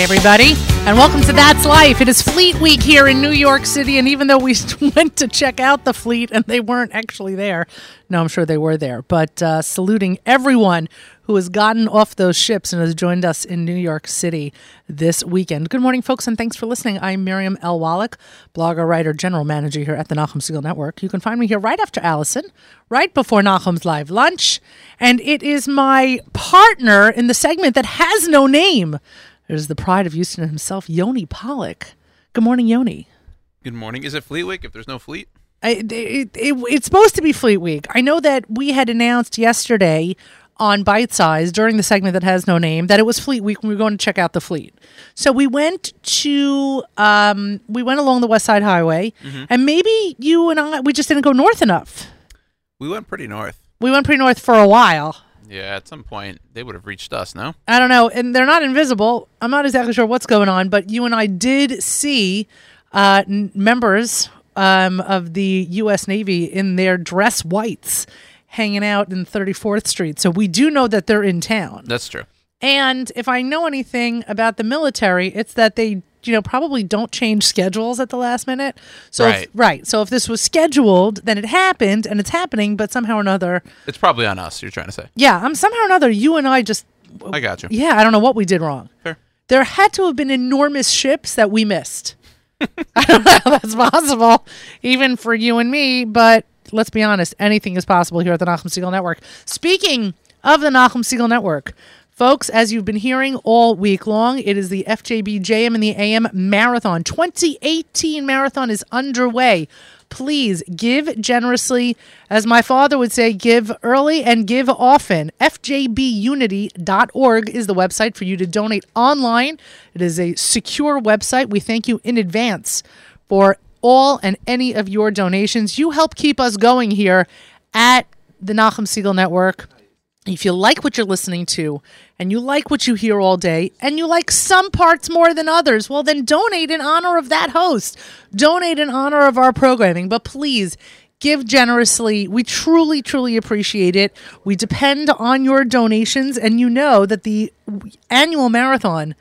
Everybody, and welcome to That's Life. It is Fleet Week here in New York City, and even though we went to check out the fleet and they weren't actually there, no, I'm sure they were there, but uh, saluting everyone who has gotten off those ships and has joined us in New York City this weekend. Good morning, folks, and thanks for listening. I'm Miriam L. Wallach, blogger, writer, general manager here at the Nachum Segal Network. You can find me here right after Allison, right before Nachum's live lunch, and it is my partner in the segment that has no name. There's the pride of Houston himself, Yoni Pollock. Good morning, Yoni. Good morning. Is it Fleet Week if there's no fleet? I, it, it, it's supposed to be Fleet Week. I know that we had announced yesterday on Bite Size during the segment that has no name that it was Fleet Week when we were going to check out the fleet. So we went to um, we went along the West Side Highway, and maybe you and I we just didn't go north enough. We went pretty north. We went pretty north for a while. Yeah, at some point they would have reached us, no? I don't know, and they're not invisible. I'm not exactly sure what's going on, but you and I did see uh, n- members um, of the U.S. Navy in their dress whites hanging out in 34th Street. So we do know that they're in town. That's true. And if I know anything about the military, it's that they, you know, probably don't change schedules at the last minute. So if- Right. right. So if this was scheduled, then it happened and it's happening, but somehow or another, It's probably on us, you're trying to say. yeah, I'm somehow or another, you and I just, I got you. yeah, I don't know what we did wrong. Fair. There had to have been enormous ships that we missed. I don't know how that's possible, even for you and me, but let's be honest, anything is possible here at the Nachum Segal Network. Speaking of the Nachum Segal Network, folks, as you've been hearing all week long, it is the FJB JM and the AM Marathon. 2018 Marathon is underway. Please give generously. As my father would say, give early and give often. FJBunity.org is the website for you to donate online. It is a secure website. We thank you in advance for all and any of your donations. You help keep us going here at the Nachum Segal Network. If you like what you're listening to and you like what you hear all day and you like some parts more than others, well, then donate in honor of that host. Donate in honor of our programming. But please give generously. We truly, truly appreciate it. We depend on your donations, and you know that the annual marathon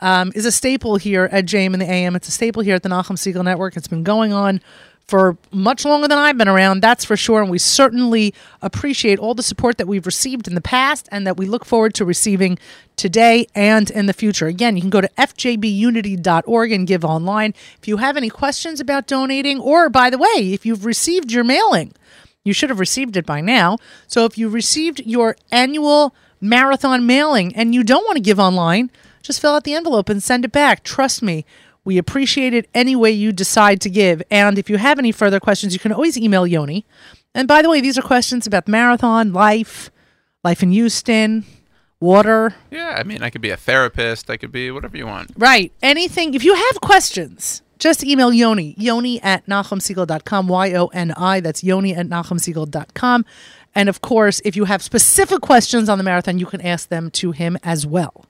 um, is a staple here at JM and the AM. It's a staple here at the Nachum Segal Network. It's been going on for much longer than I've been around, that's for sure. And we certainly appreciate all the support that we've received in the past and that we look forward to receiving today and in the future. Again, you can go to fjbunity.org and give online. If you have any questions about donating, or by the way, if you've received your mailing, you should have received it by now. So if you received your annual marathon mailing and you don't want to give online, just fill out the envelope and send it back. Trust me, we appreciate it any way you decide to give. And if you have any further questions, you can always email Yoni. And by the way, these are questions about the marathon, life, life in Houston, water. Yeah, I mean, I could be a therapist. I could be whatever you want. Right. Anything. If you have questions, just email Yoni. Yoni at NachumSegal.com. Y O N I. That's Yoni at NachumSegal.com. And of course, if you have specific questions on the marathon, you can ask them to him as well.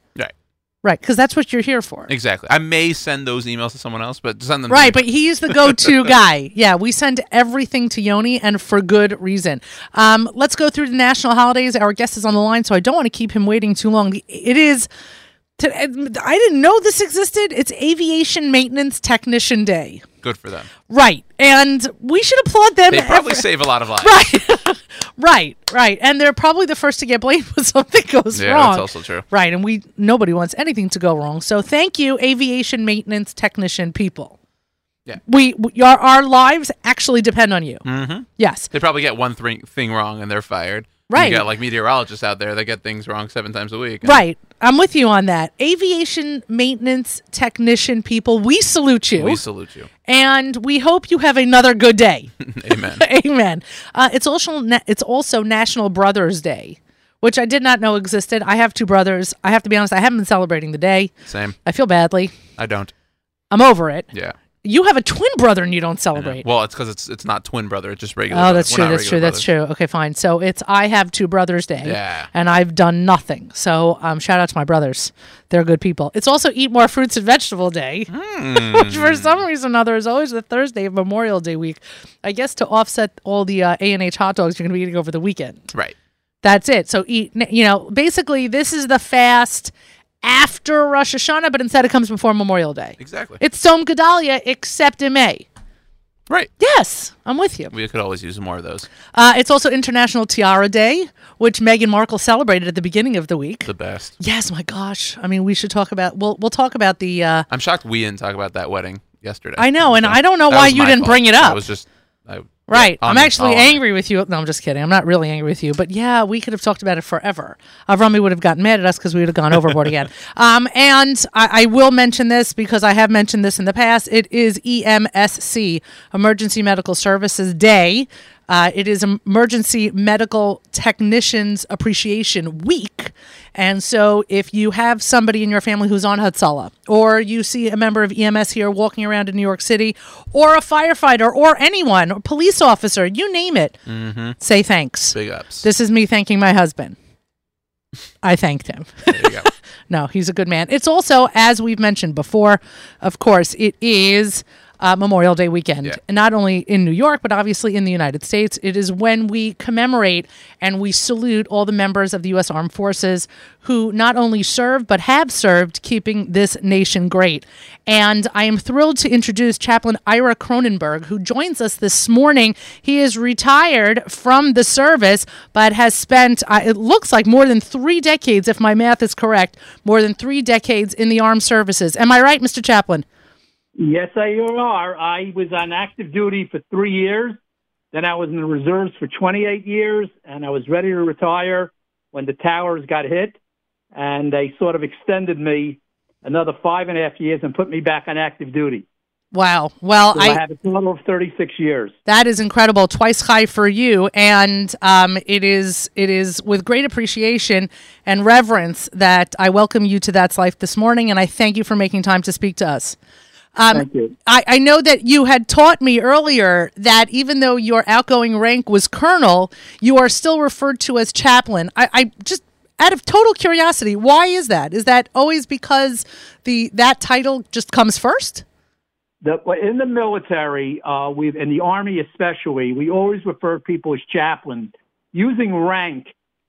Right. Because that's what you're here for. Exactly. I may send those emails to someone else, but send them Right, but he's the go-to guy. Yeah, we send everything to Yoni, and for good reason. Um, let's go through the national holidays. Our guest is on the line, so I don't want to keep him waiting too long. It is. To, I didn't know this existed. It's Aviation Maintenance Technician Day. Good for them. Right, and we should applaud them. They probably every- save a lot of lives. Right, right, right, and they're probably the first to get blamed when something goes Yeah, wrong. Yeah, that's also true. Right, and we nobody wants anything to go wrong. So thank you, aviation maintenance technician people. Yeah. we, we our, our lives actually depend on you. Mm-hmm. Yes, They probably get one thing thing wrong and they're fired. Right. You got like meteorologists out there that get things wrong seven times a week. right. I'm with you on that. Aviation maintenance technician people, we salute you, We salute you. and we hope you have another good day. Amen. Amen. Uh, it's also na- it's also National Brothers Day, which I did not know existed. I have two brothers. I have to be honest. I haven't been celebrating the day. Same. I feel badly. I don't. I'm over it. Yeah. You have a twin brother and you don't celebrate. Well, it's because it's it's not twin brother. It's just regular. Oh, brother. that's We're true. That's true. regular That's true. Okay, fine. So it's I have two brothers day. Yeah. And I've done nothing. So um, shout out to my brothers. They're good people. It's also Eat More Fruits and Vegetable Day, Hmm. which for some reason or other is always the Thursday of Memorial Day week. I guess to offset all the uh, A and H hot dogs you're going to be eating over the weekend. Right. That's it. So eat. You know, basically, this is the fast after Rosh Hashanah, but instead it comes before Memorial Day. Exactly. It's Tzom Gedalia, except in May. right. Yes, I'm with you. We could always use more of those. Uh, it's also International Tiara Day, which Meghan Markle celebrated at the beginning of the week. The best. Yes, my gosh. I mean, we should talk about. We'll we'll talk about the. Uh, I'm shocked we didn't talk about that wedding yesterday. I know, and So, I don't know why you didn't fault. bring it I up. was just I, Right. yeah, I'm on- actually all angry with you. No, I'm just kidding. I'm not really angry with you. But yeah, we could have talked about it forever. Avrami would have gotten mad at us because we would have gone overboard again. Um, and I, I will mention this because I have mentioned this in the past. It is EMSC, Emergency Medical Services Day. Uh, it is Emergency Medical Technicians Appreciation Week. And so if you have somebody in your family who's on Hatzalah, or you see a member of EMS here walking around in New York City, or a firefighter, or anyone, or police officer, you name it, say thanks. Big ups. This is me thanking my husband. I thanked him. there you go. No, he's a good man. It's also, as we've mentioned before, of course, it is uh, Memorial Day weekend. Yeah. And not only in New York, but obviously in the United States. It is when we commemorate and we salute all the members of the U.S. Armed Forces who not only serve, but have served, keeping this nation great. And I am thrilled to introduce Chaplain Ira Cronenberg, who joins us this morning. He is retired from the service, but has spent, uh, it looks like, more than three decades, if my math is correct, more than three decades in the armed services. Am I right, Mr. Chaplain? Yes, I are. I was on active duty for three years. Then I was in the reserves for 28 years, and I was ready to retire when the towers got hit. And they sort of extended me another five and a half years and put me back on active duty. Wow. Well, So I, I, have a total of 36 years. that is incredible. Twice high for you, and um, it is it is with great appreciation and reverence that I welcome you to That's Life this morning, and I thank you for making time to speak to us. Um, Thank you. I, I know that you had taught me earlier that even though your outgoing rank was colonel, you are still referred to as chaplain. I, I just out of total curiosity, why is that? Is that always because the that title just comes first? The, in the military, uh, we've in the army especially, we always refer people as chaplain, using rank,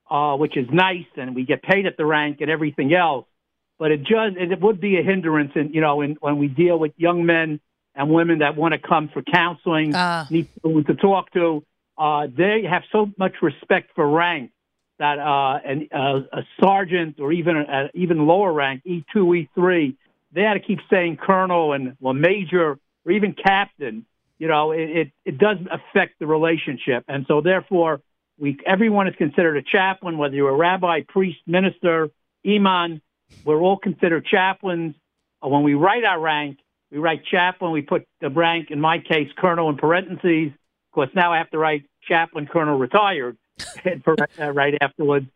uh, which is nice, and we get paid at the rank and everything else. But it just it would be a hindrance, in you know, in, when we deal with young men and women that want to come for counseling, Ah. need someone to talk to. Uh, they have so much respect for rank that uh, an, uh, a sergeant or even a, even lower rank, E two, E three, they had to keep saying colonel and well major or even captain. You know, it, it it does affect the relationship, and so therefore, we everyone is considered a chaplain, whether you're a rabbi, priest, minister, imam. We're all considered chaplains. Uh, When we write our rank, we write chaplain. We put the rank, in my case, colonel in parentheses. Of course, now I have to write chaplain, colonel, retired, uh, right afterwards.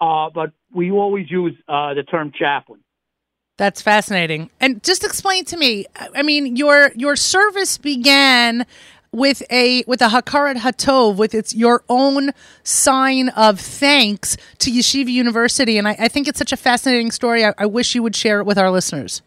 Uh, but we always use uh, the term chaplain. That's fascinating. And just explain to me. I mean, your your service began with a with a hakarat hatov, with its your own sign of thanks to Yeshiva University, and I, I think it's such a fascinating story. I, I wish you would share it with our listeners.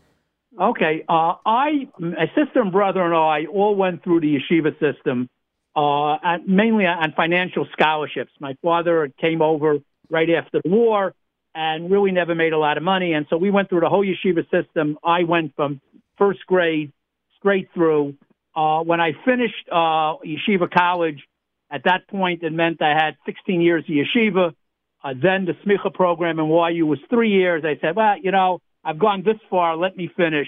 Okay, uh, I, my sister and brother and I all went through the yeshiva system, uh, mainly on financial scholarships. My father came over right after the war and really never made a lot of money, and so we went through the whole yeshiva system. I went from first grade straight through. Uh, when I finished uh, yeshiva college, at that point it meant I had 16 years of yeshiva. Uh, then the smicha program in YU was three years. I said, well, you know, I've gone this far. Let me finish.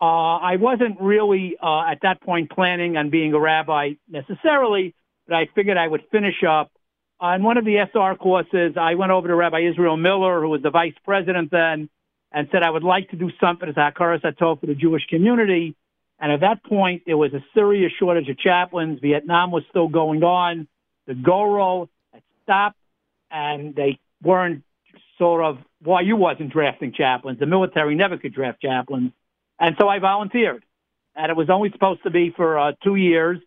Uh, I wasn't really uh, at that point planning on being a rabbi necessarily, but I figured I would finish up. On one of the SR courses, I went over to Rabbi Israel Miller, who was the vice president then, and said I would like to do something as Hakaras Hatov for the Jewish community. And at that point, there was a serious shortage of chaplains. Vietnam was still going on. The Goral had stopped, and they weren't sort of YU wasn't drafting chaplains. The military never could draft chaplains, and so I volunteered. And it was only supposed to be for uh, two years.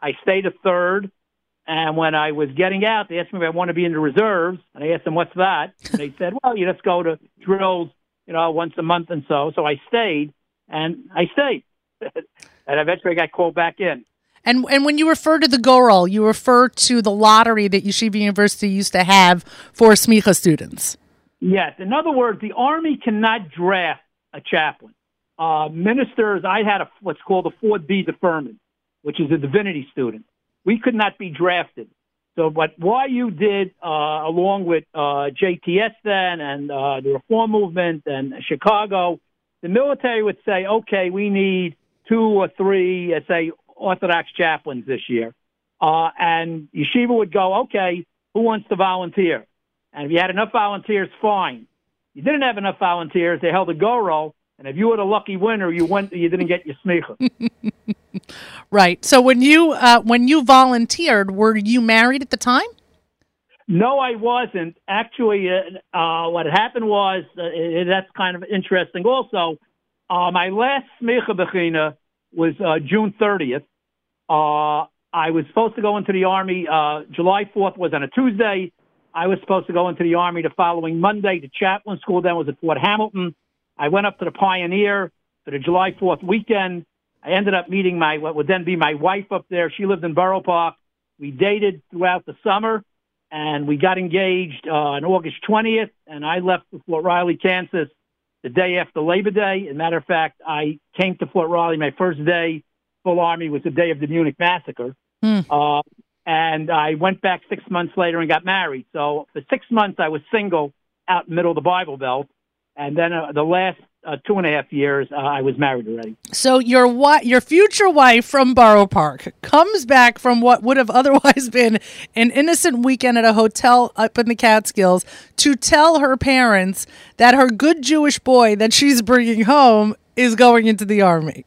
I stayed a third, and when I was getting out, they asked me if I want to be in the reserves, and I asked them what's that. And they said, "Well, you just go to drills, you know, once a month and so." So I stayed, and I stayed, and eventually I got called back in. And and when you refer to the Goral, you refer to the lottery that Yeshiva University used to have for Smicha students. Yes. In other words, the Army cannot draft a chaplain. Uh, ministers, I had a, what's called a 4B deferment, which is a divinity student. We could not be drafted. So, what YU did, uh, along with uh, JTS then and uh, the Reform Movement and Chicago, the military would say, okay, we need two or three, let's say, Orthodox chaplains this year. Uh, and Yeshiva would go, okay, who wants to volunteer? And if you had enough volunteers, fine. You didn't have enough volunteers, they held a goral. And if you were the lucky winner, you went, you didn't get your smicha. Right. So when you uh, when you volunteered, were you married at the time? No, I wasn't. Actually, uh, uh, what happened was uh, it, that's kind of interesting. Also, uh, my last smicha bechina was uh, June 30th. Uh, I was supposed to go into the army. Uh, July 4th was on a Tuesday. I was supposed to go into the army the following Monday. The chaplain school then was at Fort Hamilton. I went up to the Pioneer for the July 4th weekend. I ended up meeting my what would then be my wife up there. She lived in Borough Park. We dated throughout the summer, and we got engaged uh, on August 20th. And I left for Fort Riley, Kansas, the day after Labor Day. As a matter of fact, I came to Fort Riley. My first day full army was the day of the Munich massacre. Hmm. Uh, and I went back six months later and got married. So for six months, I was single out in the middle of the Bible Belt. And then uh, the last uh, two and a half years, uh, I was married already. So your wi- your future wife from Borough Park comes back from what would have otherwise been an innocent weekend at a hotel up in the Catskills to tell her parents that her good Jewish boy that she's bringing home is going into the army.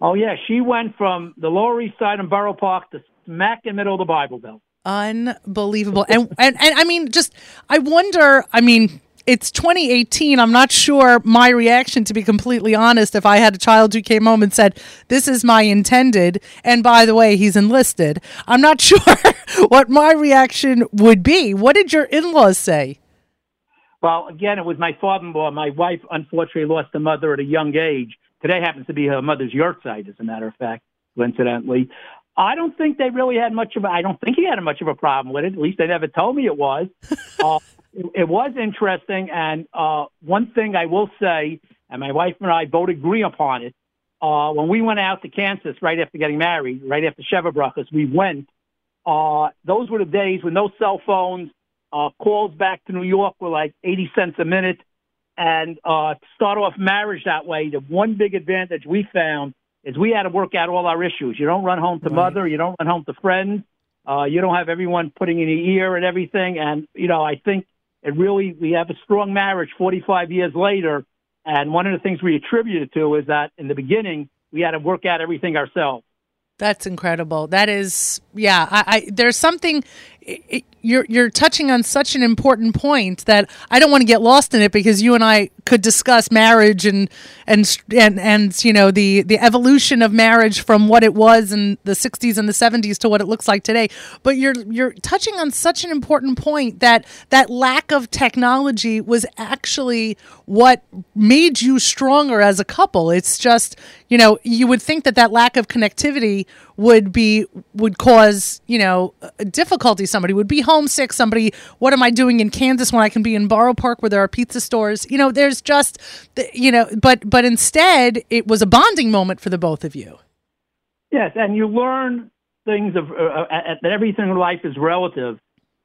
Oh, yeah. She went from the Lower East Side in Borough Park to smack in the middle of the Bible Belt. Unbelievable. And, and and I mean just I wonder, I mean it's 2018. I'm not sure my reaction, to be completely honest, if I had a child who came home and said, This is my intended, and by the way, he's enlisted. I'm not sure what my reaction would be. What did your in laws say? Well, again, it was my father in law. My wife, unfortunately, lost a mother at a young age. Today happens to be her mother's yahrzeit, as a matter of fact, coincidentally. I don't think they really had much of a, I don't think he had much of a problem with it. At least they never told me it was. uh, it, was interesting. And uh, one thing I will say, and my wife and I both agree upon it, uh, when we went out to Kansas right after getting married, right after Sheva Brachas, we went. Uh, those were the days with no cell phones. Uh, calls back to New York were like 80 cents a minute. And uh, to start off marriage that way, the one big advantage we found is we had to work out all our issues. You don't run home to Right. mother, you don't run home to friends, uh, you don't have everyone putting in your ear and everything. And you know, I think it really we have a strong marriage 45 years later. And one of the things we attribute it to is that in the beginning we had to work out everything ourselves. That's incredible. That is, yeah. I, I there's something you're you're touching on such an important point that I don't want to get lost in it because you and I could discuss marriage and and and and you know the the evolution of marriage from what it was in the 60s and the 70s to what it looks like today. But you're you're touching on such an important point that that lack of technology was actually what made you stronger as a couple. It's just you know you would think that that lack of connectivity would be would cause you know difficulty somebody would be homesick somebody what am i doing in kansas when i can be in borough park where there are pizza stores you know there's just you know but but instead it was a bonding moment for the both of you Yes, and you learn things of uh, uh, that everything in life is relative.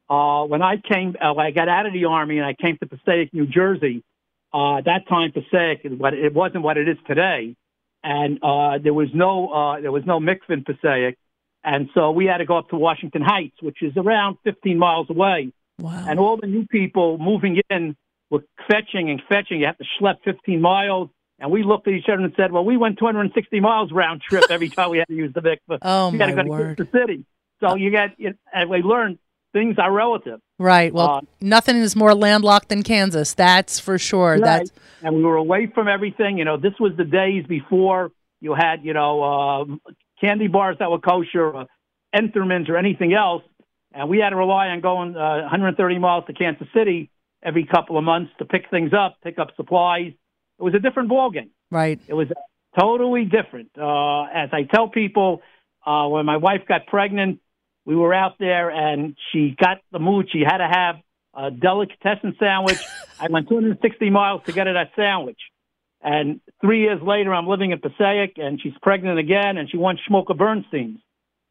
Uh, when I came, uh, when I got out of the army and I came to Passaic, New Jersey. Uh, at that time, Passaic, it wasn't what it is today, and uh, there was no uh, there was no mikvah in Passaic, and so we had to go up to Washington Heights, which is around 15 miles away. wow And all the new people moving in were fetching and fetching. You have to schlep 15 miles. And we looked at each other and said, well, we went 260 miles round trip every time we had to use the mikvah. Oh, you got to my go word. to the city. So you get, you, and we learned things are relative. Right well uh, nothing is more landlocked than kansas that's for sure that's And we were away from everything. You know, this was the days before you had, you know, uh, candy bars that were kosher, uh, Entenmann's or anything else. And we had to rely on going uh, 130 miles to Kansas City every couple of months to pick things up, pick up supplies. It was a different ballgame. right It was totally different. Uh, as I tell people, uh, when my wife got pregnant, we were out there and she got the mood. She had to have a delicatessen sandwich. I went 260 miles to get her that sandwich. And three years later, I'm living in Passaic, and she's pregnant again, and she wants Schmulka Bernstein's.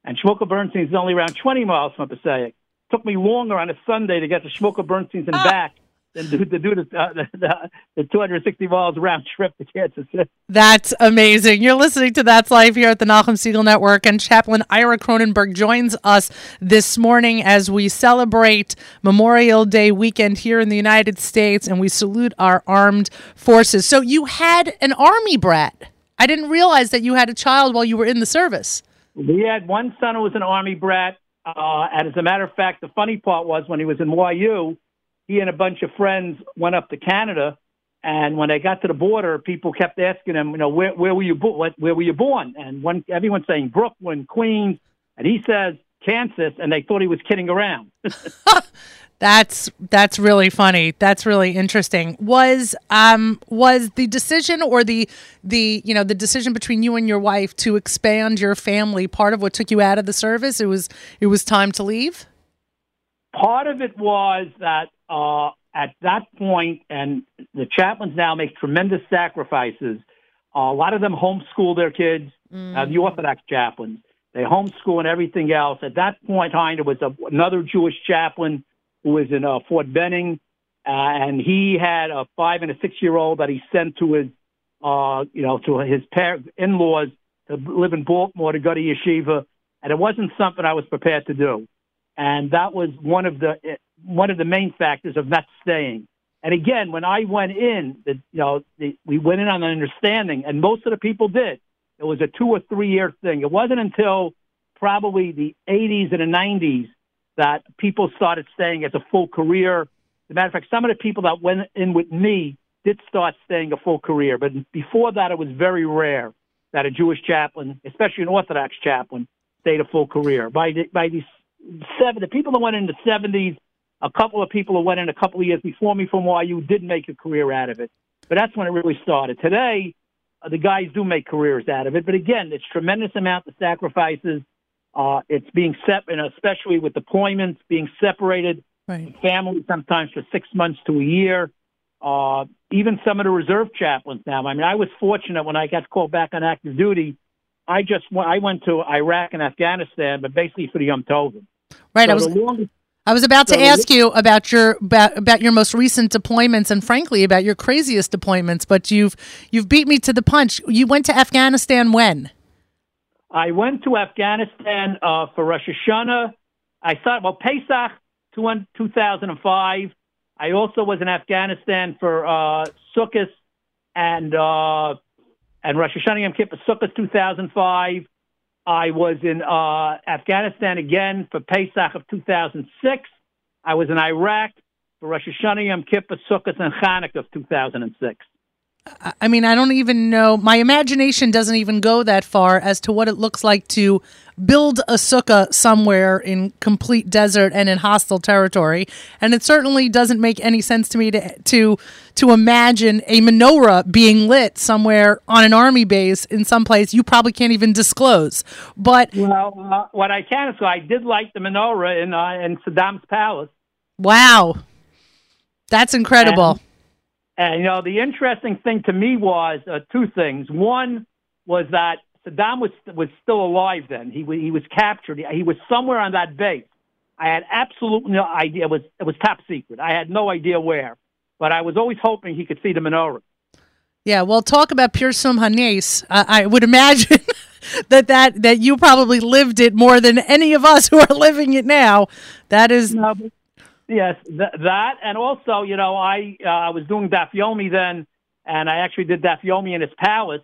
And Schmulka Bernstein's is only around 20 miles from Passaic. took me longer on a Sunday to get to Schmulka Bernstein's and ah. back than to, to do the, uh, the, the, the 260 miles round trip to Kansas City. That's amazing. You're listening to That's Life here at the Nachum Segal Network, and Chaplain Ira Cronenberg joins us this morning as we celebrate Memorial Day weekend here in the United States, and we salute our armed forces. So you had an army brat. I didn't realize that you had a child while you were in the service. We had one son who was an army brat, uh, and as a matter of fact, the funny part was when he was in YU, he and a bunch of friends went up to Canada. And when they got to the border, people kept asking him, you know, where, where were you bo- where were you born? And one, everyone's saying Brooklyn, Queens, and he says Kansas, and they thought he was kidding around. That's that's really funny. That's really interesting. Was um was the decision or the the you know the decision between you and your wife to expand your family part of what took you out of the service? It was it was time to leave. Part of it was that uh, at that point, and the chaplains now make tremendous sacrifices. Uh, a lot of them homeschool their kids, mm. uh, the Orthodox chaplains. They homeschool and everything else. At that point, there was a, another Jewish chaplain who was in uh, Fort Benning, uh, and he had a five and a six year old that he sent to his, uh, you know, to his par- in-laws to live in Baltimore to go to yeshiva, and it wasn't something I was prepared to do, and that was one of the one of the main factors of not staying. And again, when I went in, the, you know, the, we went in on an understanding, and most of the people did. It was a two or three year thing. It wasn't until probably the 80s and the 90s that people started staying as a full career. As a matter of fact, some of the people that went in with me did start staying a full career, but before that, it was very rare that a Jewish chaplain, especially an Orthodox chaplain, stayed a full career. By the, by the seven, the people that went in the 70s, a couple of people who went in a couple of years before me from YU did make a career out of it. But that's when it really started. Today, uh, the guys do make careers out of it. But again, it's tremendous amount of sacrifices. Uh, it's being set, and especially with deployments, being separated right. family sometimes for six months to a year. Uh, even some of the reserve chaplains now. I mean, I was fortunate when I got called back on active duty. I just went, I went to Iraq and Afghanistan, but basically for the Yom Tovim. Right. So I was longest, I was about to ask you about your about, about your most recent deployments and frankly about your craziest deployments, but you've you've beat me to the punch. You went to Afghanistan when? I went to Afghanistan uh, for Rosh Hashanah. I thought well Pesach 2005. I also was in Afghanistan for uh, Sukkot and uh, and Rosh Hashanah Yom Kippur Sukkot 2005. I was in uh, Afghanistan again for Pesach of 2006. I was in Iraq for Rosh Hashanah, Yom Kippur, Sukkot, and Hanukkah of 2006. I mean, I don't even know. My imagination doesn't even go that far as to what it looks like to build a sukkah somewhere in complete desert and in hostile territory. And it certainly doesn't make any sense to me to to to imagine a menorah being lit somewhere on an army base in some place you probably can't even disclose. But well, uh, what I can say, I did light the menorah in uh, in Saddam's palace. Wow, that's incredible. And- and you know, the interesting thing to me was uh, two things. One was that Saddam was was still alive then. He he was captured. He was somewhere on that base. I had absolutely no idea. It was it was top secret. I had no idea where, but I was always hoping he could see the menorah. Yeah, well, talk about Pirsum Hanes. I, I would imagine that, that that you probably lived it more than any of us who are living it now. That is. No, Yes, th- that, and also, you know, I uh, I was doing Daf Yomi then, and I actually did Daf Yomi in his palace.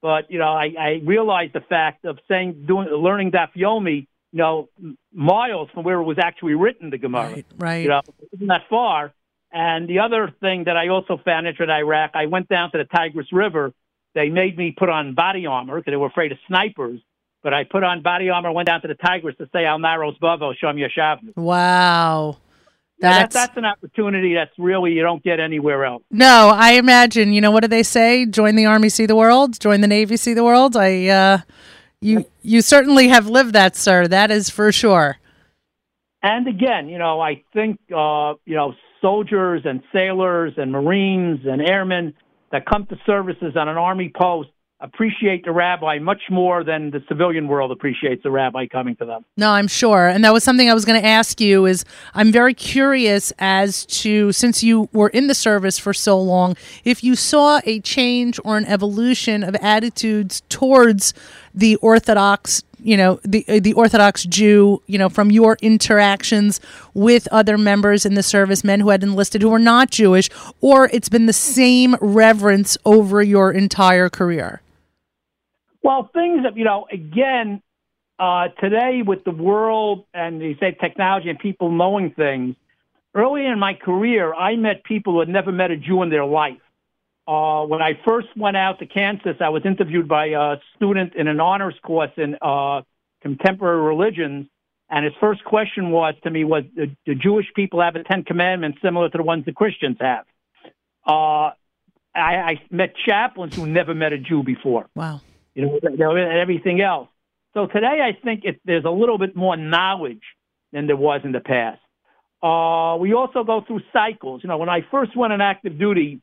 But you know, I, I realized the fact of saying doing learning Daf Yomi, you know, miles from where it was actually written, the Gemara. Right, right. You know, it isn't that far. And the other thing that I also found interesting in Iraq, I went down to the Tigris River. They made me put on body armor because they were afraid of snipers. But I put on body armor, went down to the Tigris to say Al Naros Bavo, Shem Yashavnu. Wow. That's, that's an opportunity that's really you don't get anywhere else. No, I imagine. You know what do they say? Join the army, see the world. Join the navy, see the world. I, uh, you, you certainly have lived that, sir. That is for sure. And again, you know, I think uh, you know soldiers and sailors and Marines and airmen that come to services on an Army post appreciate the rabbi much more than the civilian world appreciates the rabbi coming to them. No, I'm sure. And that was something I was going to ask you is I'm very curious as to since you were in the service for so long, if you saw a change or an evolution of attitudes towards the Orthodox you know the the Orthodox Jew, you know, from your interactions with other members in the service, men who had enlisted who were not Jewish, or it's been the same reverence over your entire career. Well, things that, you know, again, uh, today with the world and you say technology and people knowing things, early in my career, I met people who had never met a Jew in their life. Uh, when I first went out to Kansas, I was interviewed by a student in an honors course in uh, contemporary religions, and his first question was to me was, "Do, Jewish people have the Ten Commandments similar to the ones the Christians have?" Uh, I, I met chaplains who never met a Jew before. Wow you know, and everything else. So today, I think it, there's a little bit more knowledge than there was in the past. Uh, we also go through cycles. You know, when I first went on active duty,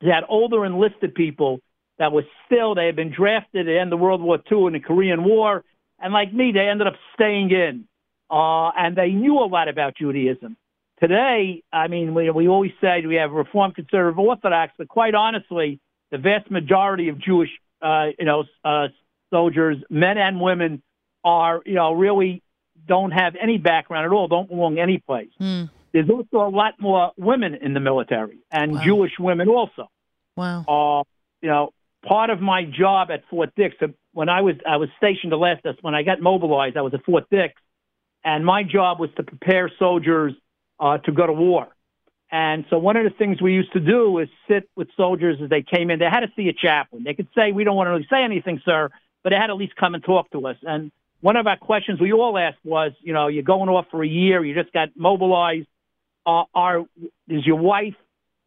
they had older enlisted people that were still, they had been drafted at the end of World War II and the Korean War. And like me, they ended up staying in. Uh, and they knew a lot about Judaism. Today, I mean, we, we always say we have Reform, Conservative, Orthodox, but quite honestly, the vast majority of Jewish uh, you know, uh, soldiers, men and women, are you know really don't have any background at all, don't belong any place. Mm. There's also a lot more women in the military and wow. Jewish women also. Wow. Uh, you know, part of my job at Fort Dix, uh, when I was I was stationed to last when I got mobilized, I was at Fort Dix, and my job was to prepare soldiers uh, to go to war. And so one of the things we used to do is sit with soldiers as they came in. They had to see a chaplain. They could say, we don't want to really say anything, sir, but they had to at least come and talk to us. And one of our questions we all asked was, you know, you're going off for a year, you just got mobilized. Uh, are, does your wife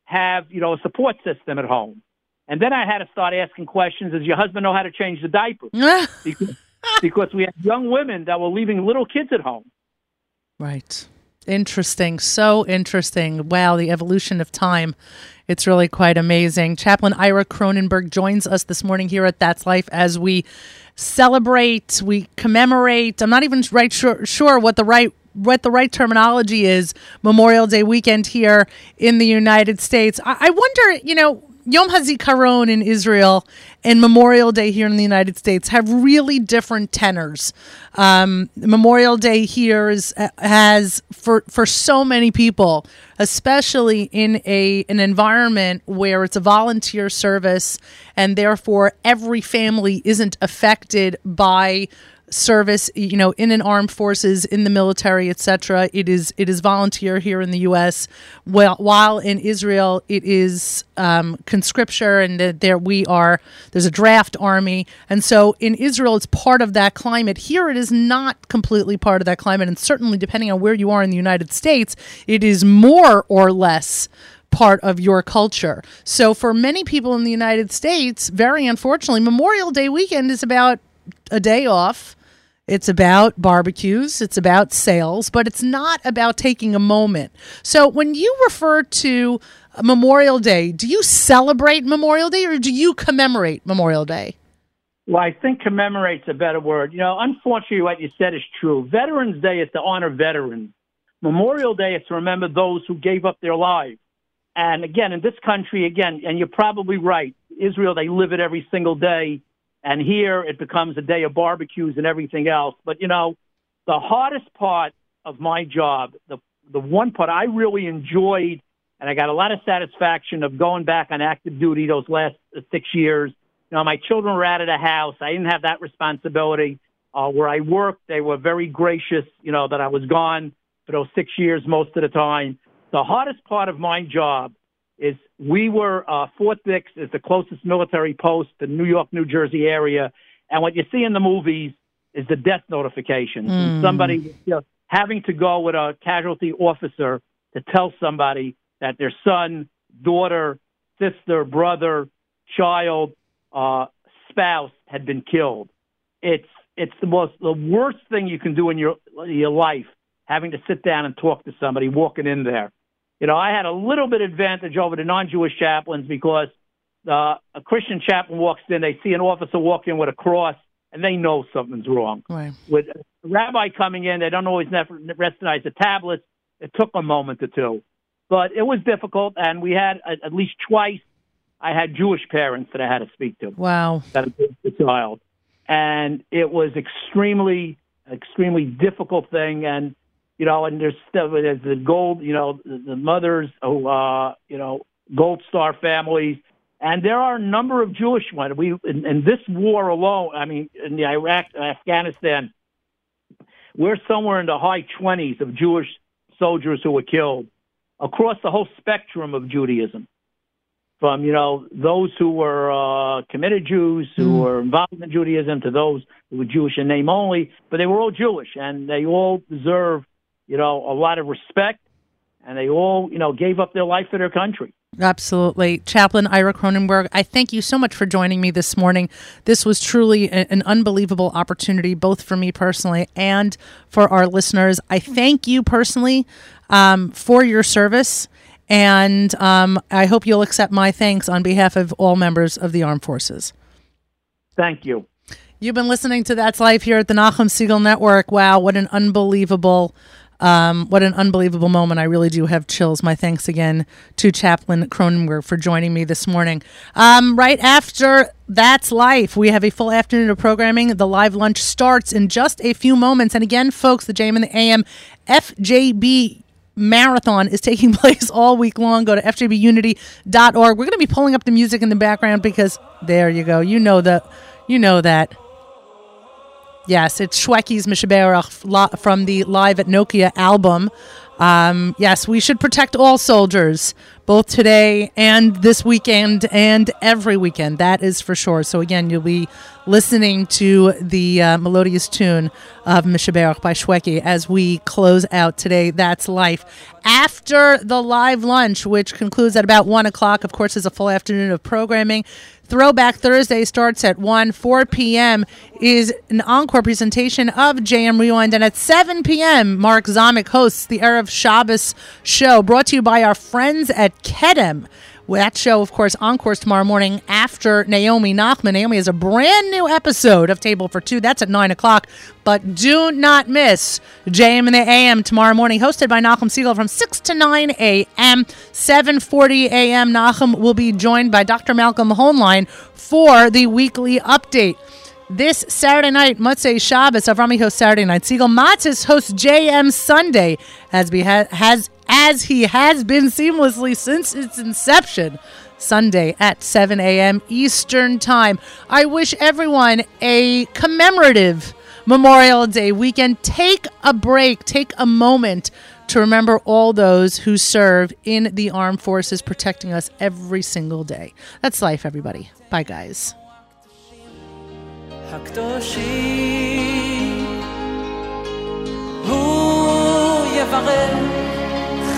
have, you know, a support system at home? And then I had to start asking questions. Does your husband know how to change the diaper? because, because we had young women that were leaving little kids at home. Right. Interesting. So interesting. Wow, the evolution of time. It's really quite amazing. Chaplain Ira Cronenberg joins us this morning here at That's Life as we celebrate, we commemorate. I'm not even right sure, sure what the right what the right terminology is Memorial Day weekend here in the United States. I, I wonder, you know, Yom HaZikaron in Israel and Memorial Day here in the United States have really different tenors. Um, Memorial Day here is has for for so many people, especially in a an environment where it's a volunteer service and therefore every family isn't affected by service, you know, in an armed forces, in the military, etc. It is it is volunteer here in the U.S. Well, while in Israel it is um, conscripture, and there we are. There's a draft army, and so in Israel it's part of that climate. Here it is not completely part of that climate, and certainly depending on where you are in the United States, it is more or less part of your culture. So for many people in the United States, very unfortunately, Memorial Day weekend is about a day off it's about barbecues, it's about sales, but it's not about taking a moment. So when you refer to Memorial Day, do you celebrate Memorial Day or do you commemorate Memorial Day? Well, I think commemorate's a better word. You know, unfortunately, what you said is true. Veterans Day is to honor veterans. Memorial Day is to remember those who gave up their lives. And again, in this country, again, and you're probably right, Israel, they live it every single day. And here it becomes a day of barbecues and everything else. But you know, the hardest part of my job, the the one part I really enjoyed, and I got a lot of satisfaction of going back on active duty those last six years. You know, my children were out of the house. I didn't have that responsibility. Uh, where I worked, they were very gracious. You know that I was gone for those six years most of the time. The hardest part of my job is we were uh, Fort Dix is the closest military post to New York, New Jersey area, and what you see in the movies is the death notifications. Mm. Somebody you know, having to go with a casualty officer to tell somebody that their son, daughter, sister, brother, child, uh, spouse had been killed. It's it's the most the worst thing you can do in your your life having to sit down and talk to somebody walking in there you know, I had a little bit advantage over the non-Jewish chaplains because uh, a Christian chaplain walks in, they see an officer walk in with a cross, and they know something's wrong. Right. With a rabbi coming in, they don't always never recognize the tablets. It took a moment or two, but it was difficult, and we had at, at least twice. I had Jewish parents that I had to speak to. Wow. That the child, and it was extremely, extremely difficult thing. And you know, and there's there's the gold, you know, the, the mothers who, uh, you know, Gold Star families, and there are a number of Jewish ones. We in, in this war alone, I mean, in the Iraq, Afghanistan, we're somewhere in the high 20s of Jewish soldiers who were killed across the whole spectrum of Judaism. From you know those who were uh, committed Jews who Mm. were involved in Judaism to those who were Jewish in name only, but they were all Jewish and they all deserve you know a lot of respect, and they all you know gave up their life for their country. Absolutely. Chaplain Ira Cronenberg, I thank you so much for joining me this morning. This was truly an unbelievable opportunity, both for me personally and for our listeners. I thank you personally um, for your service, and um, I hope you'll accept my thanks on behalf of all members of the armed forces. Thank you. You've been listening to That's Life here at the Nachum Segal Network. Wow, what an unbelievable, um, what an unbelievable moment! I really do have chills. My thanks again to Chaplain Cronenberg for joining me this morning. Um, right after That's Life, we have a full afternoon of programming. The live lunch starts in just a few moments. And again, folks, the JM and the AM FJB marathon is taking place all week long. Go to fjbunity.org. We're going to be pulling up the music in the background because there you go. You know that. You know that. Yes, it's Shweki's Mishaberach from the Live at Nokia album. Um, yes, we should protect all soldiers, both today and this weekend and every weekend. That is for sure. So, again, you'll be listening to the uh, melodious tune of Mishaberach by Shweki as we close out today. That's life. After the live lunch, which concludes at about 1 o'clock, of course, is a full afternoon of programming. Throwback Thursday starts at 1. 4 p.m. is an encore presentation of JM Rewind. And at 7 p.m., Mark Zomick hosts the Erev Shabbos show brought to you by our friends at Kedem. That show, of course, encores tomorrow morning after Naomi Nachman. Naomi has a brand new episode of Table for Two. That's at 9 o'clock. But do not miss JM and the AM tomorrow morning, hosted by Nachum Segal from 6 to 9 a.m. 7.40 a.m. Nachum will be joined by Dr. Malcolm Hoenlein for the weekly update. This Saturday night, Motzei Shabbos, Avrami hosts Saturday night. Siegel Matzis hosts JM Sunday, as, be ha- has, as he has been seamlessly since its inception. Sunday at 7 a.m. Eastern Time. I wish everyone a commemorative Memorial Day weekend. Take a break, take a moment to remember all those who serve in the armed forces protecting us every single day. That's life, everybody. Bye, guys.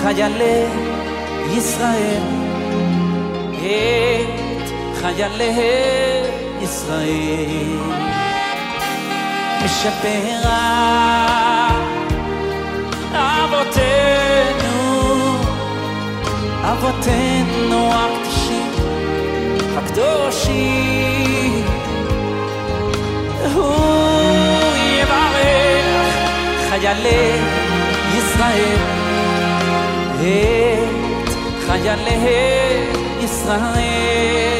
חיילי ישראל את חיילי ישראל. משפרה אבותינו אבותינו הקדושים הקדושים. הוא יברך חיילי ישראל את חיילי ישראל